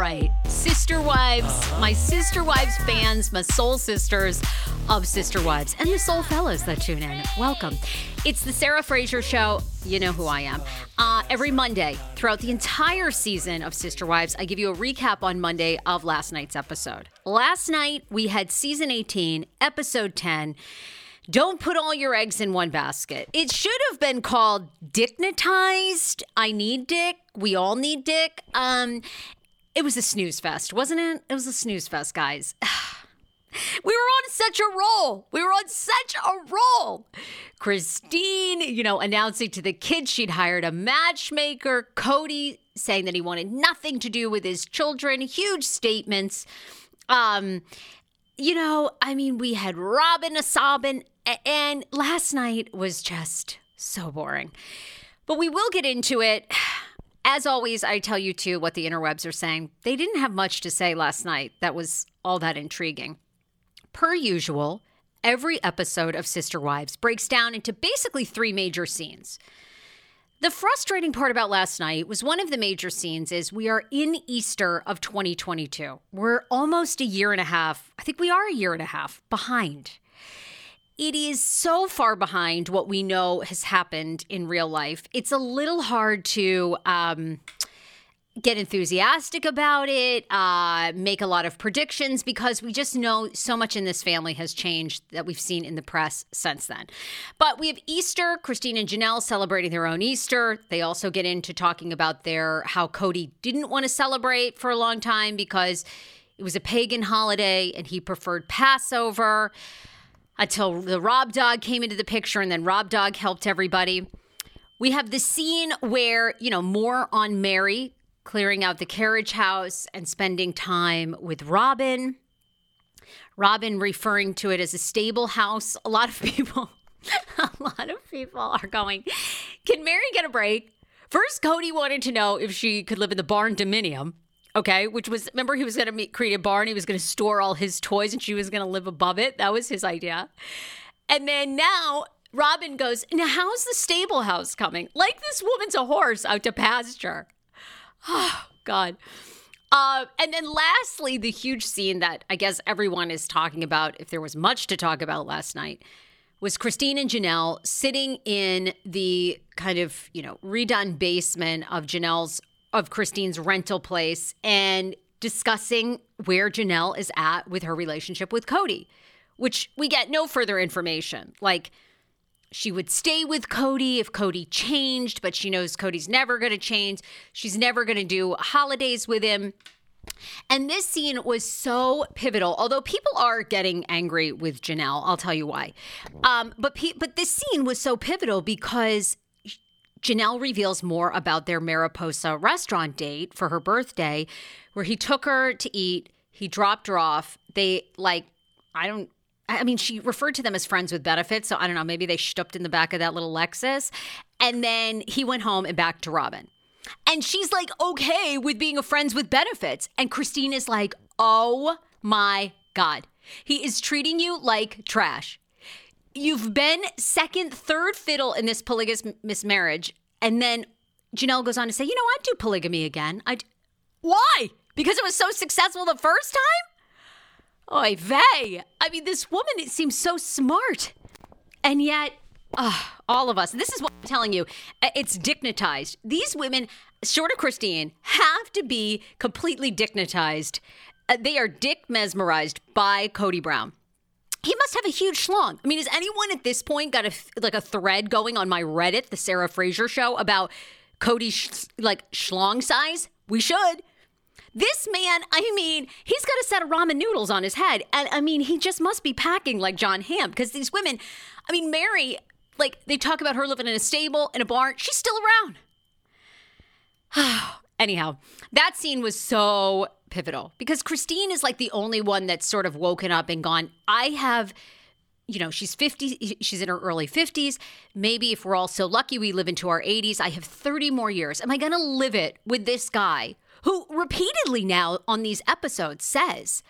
Right, Sister Wives, my Sister Wives fans, my soul sisters of Sister Wives, and the soul fellas that tune in. Welcome. It's the Sarah Fraser Show. You know who I am. Uh, every Monday, throughout the entire season of Sister Wives, I give you a recap on Monday of last night's episode. Last night, we had season 18, episode 10. Don't put all your eggs in one basket. It should have been called Dignitized. I need dick. We all need dick. Um, it was a snooze fest, wasn't it? It was a snooze fest, guys. We were on such a roll. We were on such a roll. Christine, you know, announcing to the kids she'd hired a matchmaker. Kody saying that he wanted nothing to do with his children. Huge statements. Um, you know, I mean, we had Robyn a sobbing, and last night was just so boring. But we will get into it. As always, I tell you too what the interwebs are saying. They didn't have much to say last night that was all that intriguing. Per usual, every episode of Sister Wives breaks down into basically three major scenes. The frustrating part about last night was one of the major scenes is we are in Easter of 2022. We're almost a year and a half, I think we are a year and a half behind it is so far behind what we know has happened in real life. It's a little hard to um, get enthusiastic about it, uh, make a lot of predictions because we just know so much in this family has changed that we've seen in the press since then. But we have Easter, Christine and Janelle celebrating their own Easter. They also get into talking about their how Kody didn't want to celebrate for a long time because it was a pagan holiday and he preferred Passover until the Rob Dog came into the picture and then Rob Dog helped everybody. We have the scene where, you know, more on Meri clearing out the carriage house and spending time with Robyn. Robyn referring to it as a stable house. A lot of people, a lot of people are going, Can Meri get a break? First, Kody wanted to know if she could live in the barn dominium. Okay, which was remember he was going to create a barn. He was going to store all his toys, and she was going to live above it. That was his idea. And then now Robyn goes, Now, how's the stable house coming? Like this woman's a horse out to pasture. Oh, God. Uh, and then lastly, the huge scene that I guess everyone is talking about, if there was much to talk about last night, was Christine and Janelle sitting in the kind of, you know, redone basement of Janelle's, of Christine's rental place and discussing where Janelle is at with her relationship with Kody, which we get no further information. Like, she would stay with Kody if Kody changed, but she knows Kody's never going to change. She's never going to do holidays with him. And this scene was so pivotal. Although people are getting angry with Janelle, I'll tell you why. Um, but pe- but this scene was so pivotal because Janelle reveals more about their Mariposa restaurant date for her birthday, where he took her to eat. He dropped her off. They like I don't I mean, she referred to them as friends with benefits. So I don't know, maybe they stooped in the back of that little Lexus. And then he went home and back to Robyn. And she's like, okay with being a friends with benefits. And Christine is like, oh my God. He is treating you like trash. You've been second, third fiddle in this polygamous marriage. And then Janelle goes on to say, you know, I'd do polygamy again. I'd. Why? Because it was so successful the first time? Oy vey. I mean, this woman it seems so smart. And yet, uh, all of us, this is what I'm telling you, it's dignitized. These women, short of Christine, have to be completely dignitized. Uh, they are dick mesmerized by Kody Brown. He must have a huge schlong. I mean, has anyone at this point got a like a thread going on my Reddit, the Sarah Fraser show, about Kody's sh- like schlong size? We should. This man, I mean, he's got a set of ramen noodles on his head. And I mean, he just must be packing like Jon Hamm because these women, I mean, Meri, like they talk about her living in a stable, in a barn. She's still around. Anyhow, that scene was so pivotal because Christine is like the only one that's sort of woken up and gone, I have you know, she's 50, she's in her early 50s. Maybe if we're all so lucky we live into our 80s, I have 30 more years. Am I going to live it with this guy who repeatedly now on these episodes says,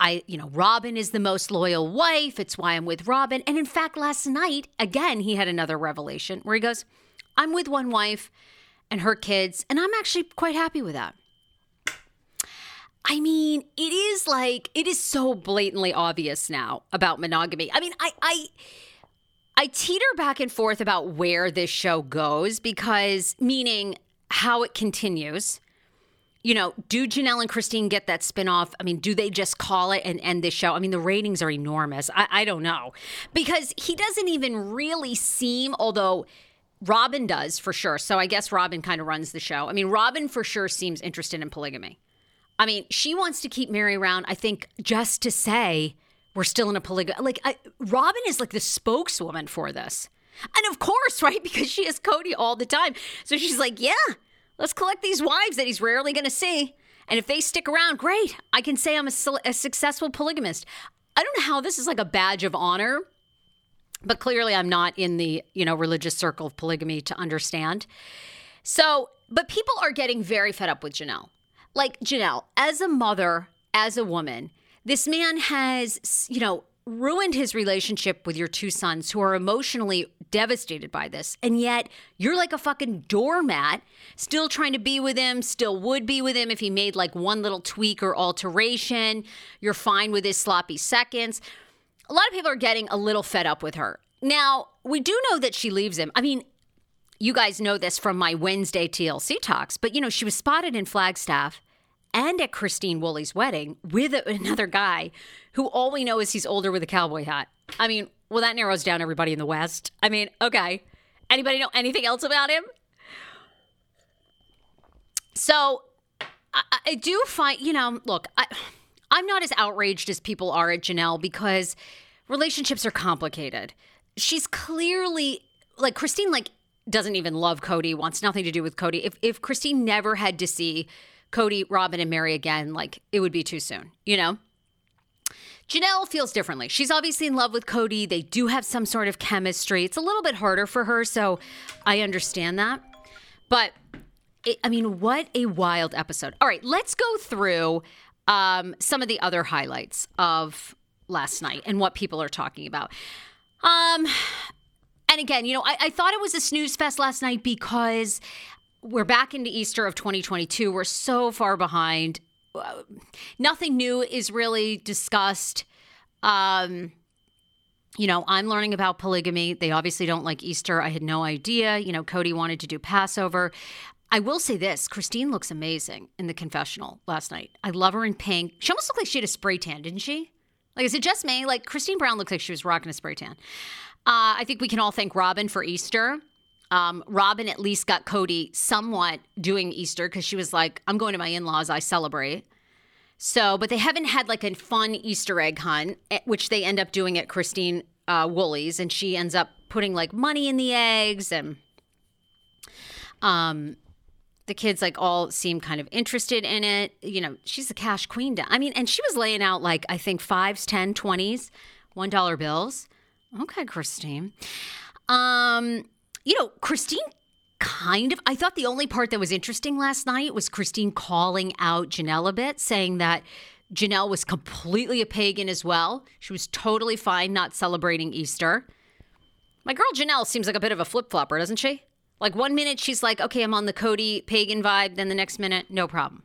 I, you know, Robyn is the most loyal wife. It's why I'm with Robyn. And in fact, last night, again, he had another revelation where he goes, I'm with one wife and her kids, and I'm actually quite happy with that. I mean, it is like it is so blatantly obvious now about monogamy. I mean, I I I teeter back and forth about where this show goes because meaning how it continues you know, do Janelle and Christine get that spinoff? I mean, do they just call it and end this show? I mean, the ratings are enormous. I, I don't know. Because he doesn't even really seem, although Robyn does for sure. So I guess Robyn kind of runs the show. I mean, Robyn for sure seems interested in polygamy. I mean, she wants to keep Meri around, I think, just to say we're still in a polygamy. Like, I, Robyn is like the spokeswoman for this. And of course, right? Because she has Kody all the time. So she's like, yeah, Let's collect these wives that he's rarely going to see. And if they stick around, great. I can say I'm a, a successful polygamist. I don't know how this is like a badge of honor, but clearly I'm not in the, you know, religious circle of polygamy to understand. So, but people are getting very fed up with Janelle. Like Janelle, as a mother, as a woman, this man has, you know, ruined his relationship with your two sons who are emotionally devastated by this. And yet you're like a fucking doormat, still trying to be with him, still would be with him if he made like one little tweak or alteration. You're fine with his sloppy seconds. A lot of people are getting a little fed up with her. Now, we do know that she leaves him. I mean, you guys know this from my Wednesday TLC talks, but you know, she was spotted in Flagstaff and at Christine Woolley's wedding with another guy who all we know is he's older with a cowboy hat. I mean, well, that narrows down everybody in the West. I mean, okay. Anybody know anything else about him? So I, I do find, you know, look, I, I'm not as outraged as people are at Janelle because relationships are complicated. She's clearly like Christine, like doesn't even love Kody, wants nothing to do with Kody. If if Christine never had to see Kody, Robyn, and Meri again, like it would be too soon, you know? Janelle feels differently. She's obviously in love with Kody. They do have some sort of chemistry. It's a little bit harder for her, so I understand that. But it, I mean, what a wild episode. All right, let's go through um, some of the other highlights of last night and what people are talking about. Um, and again, you know, I, I thought it was a snooze fest last night because we're back into Easter of 2022. We're so far behind. Uh, nothing new is really discussed. Um, you know, I'm learning about polygamy. They obviously don't like Easter. I had no idea. You know, Kody wanted to do Passover. I will say this Christine looks amazing in the confessional last night. I love her in pink. She almost looked like she had a spray tan, didn't she? Like, is it just me? Like, Christine Brown looks like she was rocking a spray tan. Uh, I think we can all thank Robyn for Easter. Um, Robyn at least got Kody somewhat doing Easter because she was like, I'm going to my in laws, I celebrate. So, but they haven't had like a fun Easter egg hunt, eh, which they end up doing at Christine uh, Woolley's, and she ends up putting like money in the eggs, and um, the kids like all seem kind of interested in it. You know, she's a cash queen. I mean, and she was laying out like I think fives, ten, twenties, one dollar bills. Okay, Christine. Um, you know, Christine kind of I thought the only part that was interesting last night was Christine calling out Janelle a bit, saying that Janelle was completely a pagan as well. She was totally fine not celebrating Easter. My girl Janelle seems like a bit of a flip flopper, doesn't she? Like one minute she's like, okay, I'm on the Kody pagan vibe. Then the next minute, no problem.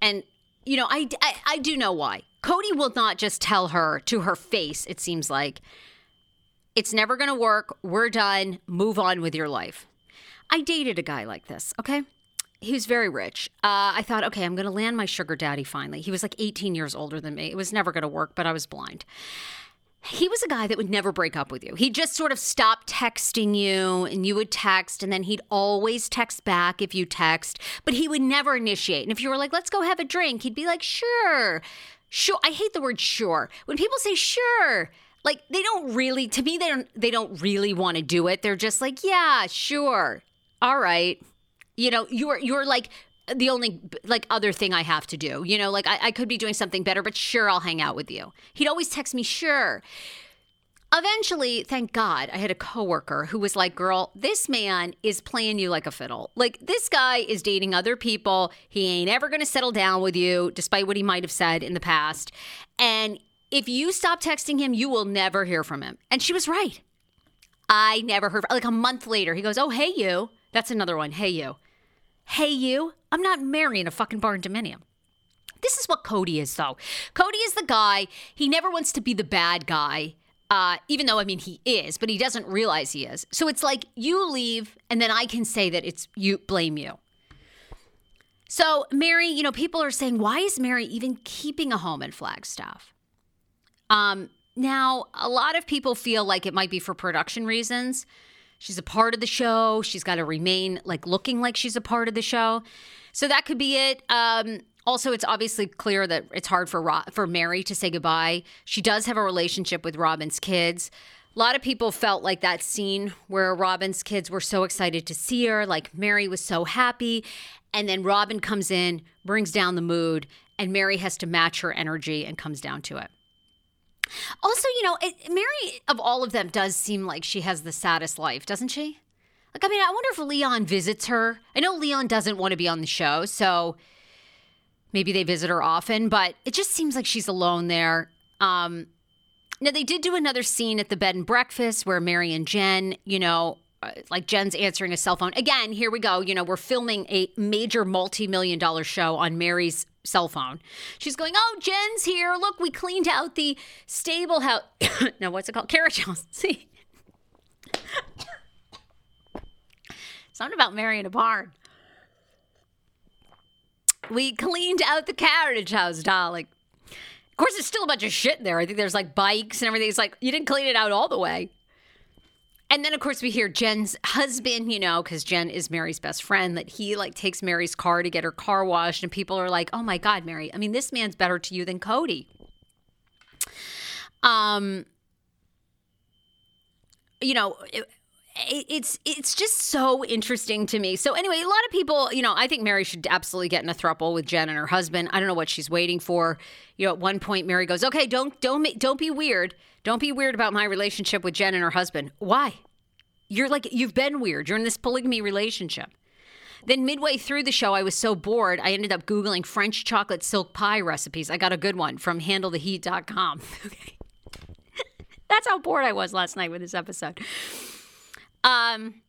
and you know, I, I, I do know why. Kody will not just tell her to her face, it seems like, it's never going to work. We're done. Move on with your life. I dated a guy like this, okay? He was very rich. Uh, I thought, okay, I'm going to land my sugar daddy finally. He was like 18 years older than me. It was never going to work, but I was blind he was a guy that would never break up with you. He'd just sort of stop texting you and you would text and then he'd always text back if you text, but he would never initiate. And if you were like, let's go have a drink, he'd be like, sure. Sure. I hate the word sure. When people say sure, like they don't really to me they don't they don't really want to do it. They're just like, yeah, sure. All right. You know, you're you're like the only like other thing I have to do. You know, like I, I could be doing something better, but sure, I'll hang out with you. He'd always text me, sure. Eventually, thank God, I had a coworker who was like, "Girl, this man is playing you like a fiddle. Like this guy is dating other people. He ain't ever going to settle down with you, despite what he might have said in the past. And if you stop texting him, you will never hear from him." And she was right. I never heard. Like a month later, he goes, "Oh, hey you." That's another one. Hey you. Hey you. I'm not marrying a fucking barn dominium. This is what Kody is, though. Kody is the guy, he never wants to be the bad guy. Uh, even though I mean he is, but he doesn't realize he is. So it's like you leave, and then I can say that it's you blame you. So Meri, you know, people are saying, why is Meri even keeping a home in Flagstaff? Um, now a lot of people feel like it might be for production reasons. She's a part of the show. She's got to remain like looking like she's a part of the show. So that could be it. Um, also, it's obviously clear that it's hard for Ro- for Meri to say goodbye. She does have a relationship with Robyn's kids. A lot of people felt like that scene where Robyn's kids were so excited to see her, like Meri was so happy, and then Robyn comes in, brings down the mood, and Meri has to match her energy and comes down to it. Also, you know, it, Meri of all of them does seem like she has the saddest life, doesn't she? Like, I mean, I wonder if Leon visits her. I know Leon doesn't want to be on the show, so maybe they visit her often, but it just seems like she's alone there. Um, now, they did do another scene at the bed and breakfast where Meri and Jen, you know, uh, like Jen's answering a cell phone. Again, here we go. You know, we're filming a major multi million dollar show on Meri's cell phone. She's going, Oh, Jen's here. Look, we cleaned out the stable house. no, what's it called? Carriage house. See? Something about marrying a barn. We cleaned out the carriage house, darling. Of course, there's still a bunch of shit there. I think there's like bikes and everything. It's like you didn't clean it out all the way. And then, of course, we hear Jen's husband, you know, because Jen is Meri's best friend, that he like takes Meri's car to get her car washed. And people are like, oh my God, Meri, I mean, this man's better to you than Kody. Um, you know, it's it's just so interesting to me. So anyway, a lot of people, you know, I think Meri should absolutely get in a throuple with Jen and her husband. I don't know what she's waiting for. You know, at one point Meri goes, "Okay, don't don't don't be weird. Don't be weird about my relationship with Jen and her husband. Why? You're like you've been weird. You're in this polygamy relationship." Then midway through the show, I was so bored, I ended up googling French chocolate silk pie recipes. I got a good one from handletheheat.com. okay. That's how bored I was last night with this episode. Um,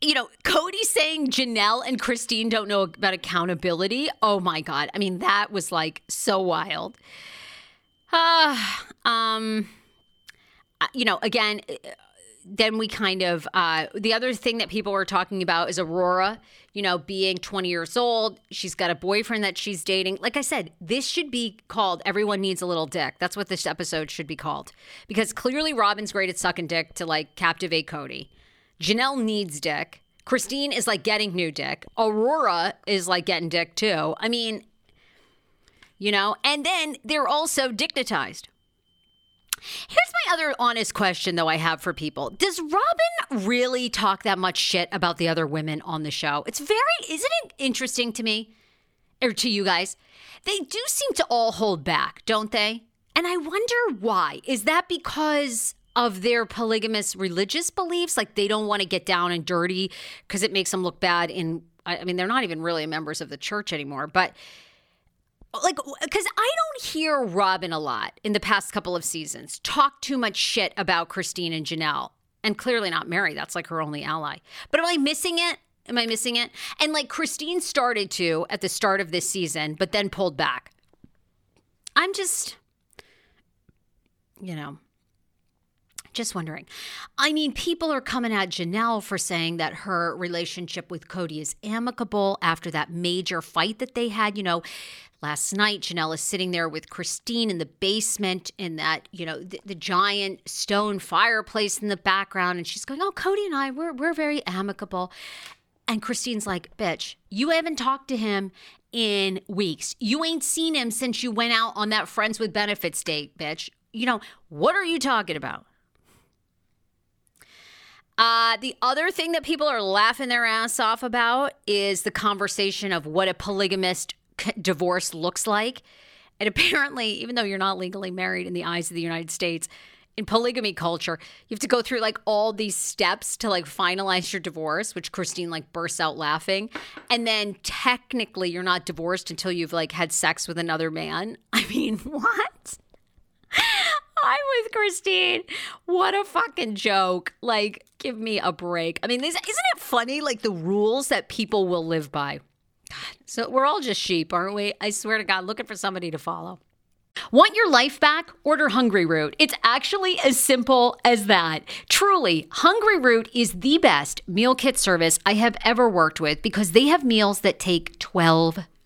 you know, Kody saying Janelle and Christine don't know about accountability. Oh my God. I mean, that was like so wild. Uh, um, uh, you know, again, then we kind of, uh, the other thing that people were talking about is Aurora, you know, being 20 years old. She's got a boyfriend that she's dating. Like I said, this should be called Everyone Needs a Little Dick. That's what this episode should be called. Because clearly Robyn's great at sucking dick to like captivate Kody. Janelle needs dick. Christine is like getting new dick. Aurora is like getting dick too. I mean, you know, and then they're also dignitized. Here's my other honest question, though, I have for people. Does Robyn really talk that much shit about the other women on the show? It's very, isn't it interesting to me? or to you guys, they do seem to all hold back, don't they? And I wonder why. Is that because of their polygamous religious beliefs? Like they don't want to get down and dirty because it makes them look bad in, I mean, they're not even really members of the church anymore, but like because i don't hear robyn a lot in the past couple of seasons. Talk too much shit about christine and janelle. And clearly not meri that's like her only ally. But am i missing it? Am i missing it? And like christine started to at the start of this season but then pulled back. I'm just you know just wondering. I mean, people are coming at Janelle for saying that her relationship with Kody is amicable after that major fight that they had. You know, last night Janelle is sitting there with Christine in the basement in that, you know, the, the, giant stone fireplace in the background. And she's going, Oh, Kody and I, we're, we're very amicable. And Christine's like, Bitch, you haven't talked to him in weeks. You ain't seen him since you went out on that Friends with Benefits date, bitch. You know, what are you talking about? Uh, the other thing that people are laughing their ass off about is the conversation of what a polygamist divorce looks like. And apparently, even though you're not legally married in the eyes of the United States, in polygamy culture, you have to go through like all these steps to like finalize your divorce, which Christine like bursts out laughing. And then technically, you're not divorced until you've like had sex with another man. I mean, what? I'm with Christine. What a fucking joke. Like, give me a break. I mean, isn't it funny, like the rules that people will live by? God, so we're all just sheep, aren't we? I swear to God, looking for somebody to follow. Want your life back? Order Hungry Root. It's actually as simple as that. Truly, Hungry Root is the best meal kit service I have ever worked with because they have meals that take 12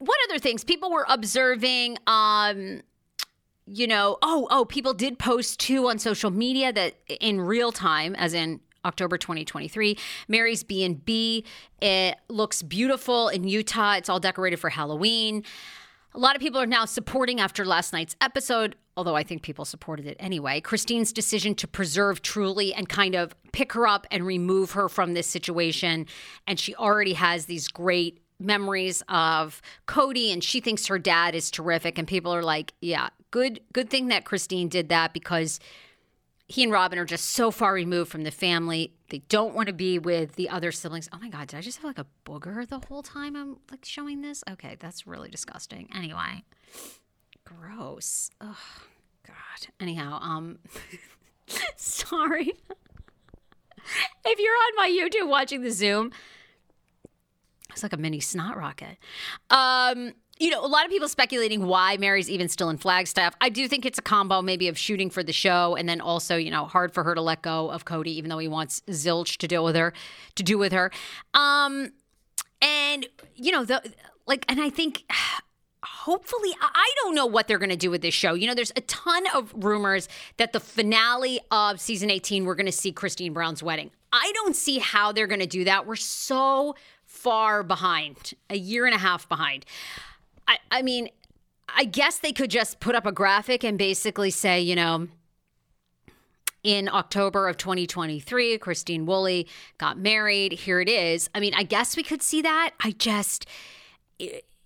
What other things people were observing um you know oh oh people did post too on social media that in real time as in October 2023. Meri's B&B it looks beautiful in Utah. It's all decorated for Halloween. A lot of people are now supporting after last night's episode, although I think people supported it anyway. Christine's decision to preserve Truely and kind of pick her up and remove her from this situation. And she already has these great memories of Kody and she thinks her dad is terrific and people are like, yeah, good good thing that Christine did that because he and Robyn are just so far removed from the family. They don't want to be with the other siblings. Oh my god, did I just have like a booger the whole time I'm like showing this? Okay, that's really disgusting. Anyway, gross. Oh god. Anyhow, um sorry. if you're on my YouTube watching the Zoom, it's like a mini snot rocket. Um, you know, a lot of people speculating why Meri's even still in Flagstaff. I do think it's a combo maybe of shooting for the show and then also, you know, hard for her to let go of Kody, even though he wants Zilch to deal with her, to do with her. Um, and you know, the like, and I think hopefully i don't know what they're going to do with this show you know there's a ton of rumors that the finale of season 18 we're going to see christine brown's wedding i don't see how they're going to do that we're so far behind a year and a half behind i, I mean i guess they could just put up a graphic and basically say you know in October of 2023, Christine Woolley got married. Here it is. I mean, I guess we could see that. I just,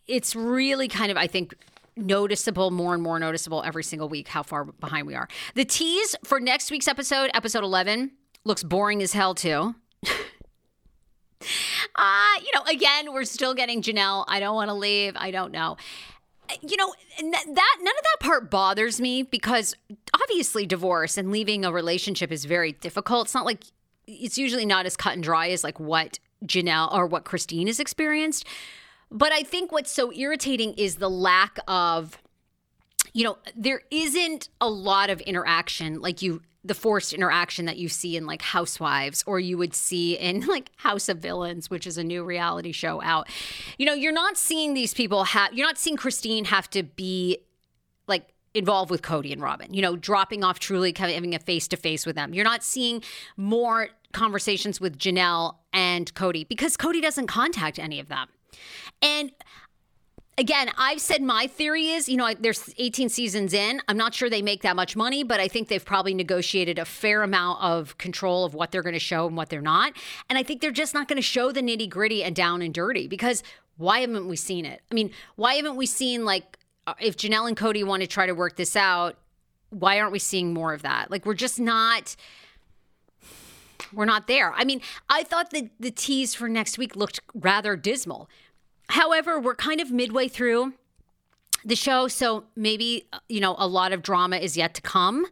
it's really kind of, I think, noticeable, more and more noticeable every single week how far behind we are. The tease for next week's episode, episode 11, looks boring as hell, too. uh, you know, again, we're still getting Janelle. I don't want to leave. I don't know. You know, that none of that part bothers me because obviously divorce and leaving a relationship is very difficult. It's not like it's usually not as cut and dry as like what Janelle or what Christine has experienced. But I think what's so irritating is the lack of, you know, there isn't a lot of interaction like you the forced interaction that you see in like Housewives or you would see in like House of Villains, which is a new reality show out. You know, you're not seeing these people have, you're not seeing Christine have to be like involved with Kody and Robyn, you know, dropping off Truely having a face to face with them. You're not seeing more conversations with Janelle and Kody because Kody doesn't contact any of them. And again, I've said my theory is, you know, there's 18 seasons in. I'm not sure they make that much money, but I think they've probably negotiated a fair amount of control of what they're going to show and what they're not. And I think they're just not going to show the nitty gritty and down and dirty because why haven't we seen it? I mean, why haven't we seen like uh, if Janelle and Kody want to try to work this out? Why aren't we seeing more of that? Like we're just not we're not there. I mean, I thought that the tease for next week looked rather dismal. However, we're kind of midway through the show, so maybe, you know, a lot of drama is yet to come.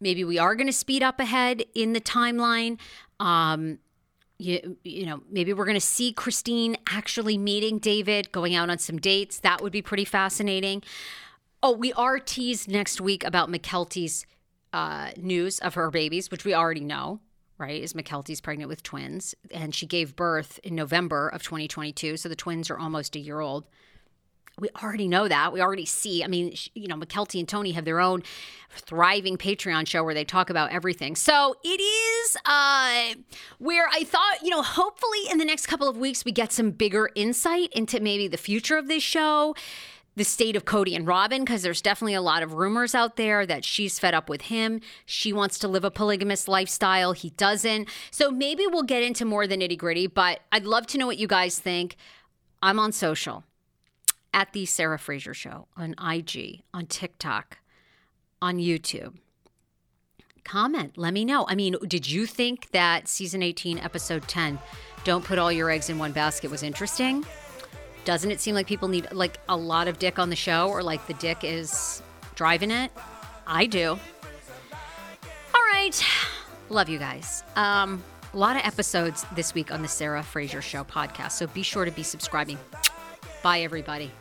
Maybe we are going to speed up ahead in the timeline. Um, you, you know, maybe we're going to see Christine actually meeting David, going out on some dates. That would be pretty fascinating. Oh, we are teased next week about Mykelti's uh, news of her babies, which we already know right, is Mykelti's pregnant with twins, and she gave birth in November of 2022. So the twins are almost a year old. We already know that. We already see. I mean, you know, McKelty and Tony have their own thriving Patreon show where they talk about everything. So it is uh, where I thought, you know, hopefully in the next couple of weeks we get some bigger insight into maybe the future of this show the state of Kody and Robyn because there's definitely a lot of rumors out there that she's fed up with him. She wants to live a polygamous lifestyle. He doesn't. So maybe we'll get into more of the nitty gritty, but I'd love to know what you guys think. I'm on social at the Sarah Fraser Show on IG, on TikTok, on YouTube. Comment, let me know. I mean, did you think that season 18, episode 10, Don't Put All Your Eggs in One Basket was interesting? Doesn't it seem like people need like a lot of dick on the show or like the dick is driving it? I do. All right. Love you guys. Um, a lot of episodes this week on the Sarah Fraser Show podcast. So be sure to be subscribing. Bye, everybody.